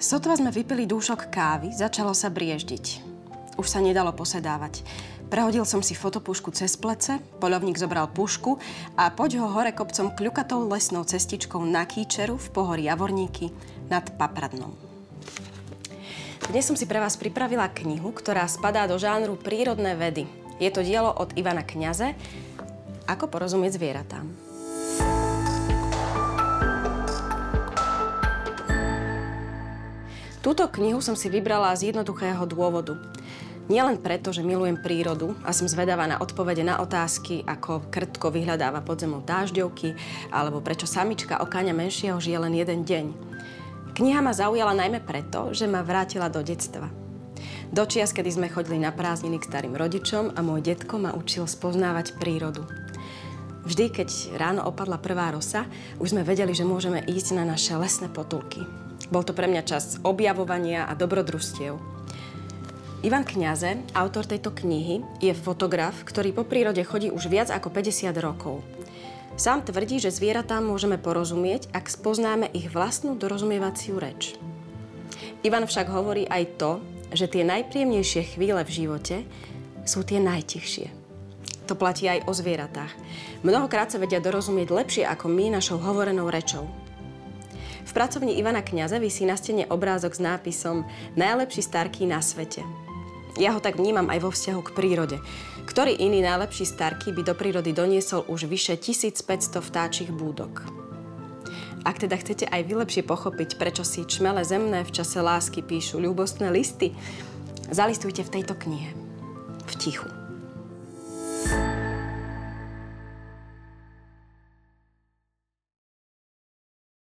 Sotva sme vypili dúšok kávy, začalo sa brieždiť. Už sa nedalo posedávať. Prehodil som si fotopušku cez plece, polovník zobral pušku a poď ho hore kopcom kľukatou lesnou cestičkou na Kýčeru v pohorí Javorníky nad Papradnou. Dnes som si pre vás pripravila knihu, ktorá spadá do žánru prírodné vedy. Je to dielo od Ivana Kňaze Ako porozumieť zvieratám. Túto knihu som si vybrala z jednoduchého dôvodu. Nielen preto, že milujem prírodu a som zvedavá na odpovede na otázky, ako krtko vyhľadáva podzemou dážďovky, alebo prečo samička okáňa menšieho žije len jeden deň. Kniha ma zaujala najmä preto, že ma vrátila do detstva. Do čias, kedy sme chodili na prázdniny k starým rodičom a môj detko ma učil spoznávať prírodu. Vždy, keď ráno opadla prvá rosa, už sme vedeli, že môžeme ísť na naše lesné potulky. Bol to pre mňa čas objavovania a dobrodružstiev. Ivan Kňaze, autor tejto knihy, je fotograf, ktorý po prírode chodí už viac ako 50 rokov. Sám tvrdí, že zvieratám môžeme porozumieť, ak spoznáme ich vlastnú dorozumievaciu reč. Ivan však hovorí aj to, že tie najpríjemnejšie chvíle v živote sú tie najtichšie. To platí aj o zvieratách. Mnohokrát sa vedia dorozumieť lepšie ako my našou hovorenou rečou. V pracovni Ivana Kňaze vysí na stene obrázok s nápisom Najlepší starky na svete. Ja ho tak vnímam aj vo vzťahu k prírode. Ktorý iný najlepší starky by do prírody doniesol už vyše 1500 vtáčich búdok? Ak teda chcete aj vy lepšie pochopiť, prečo si čmele zemné v čase lásky píšu ľúbostné listy, zalistujte v tejto knihe. V tichu.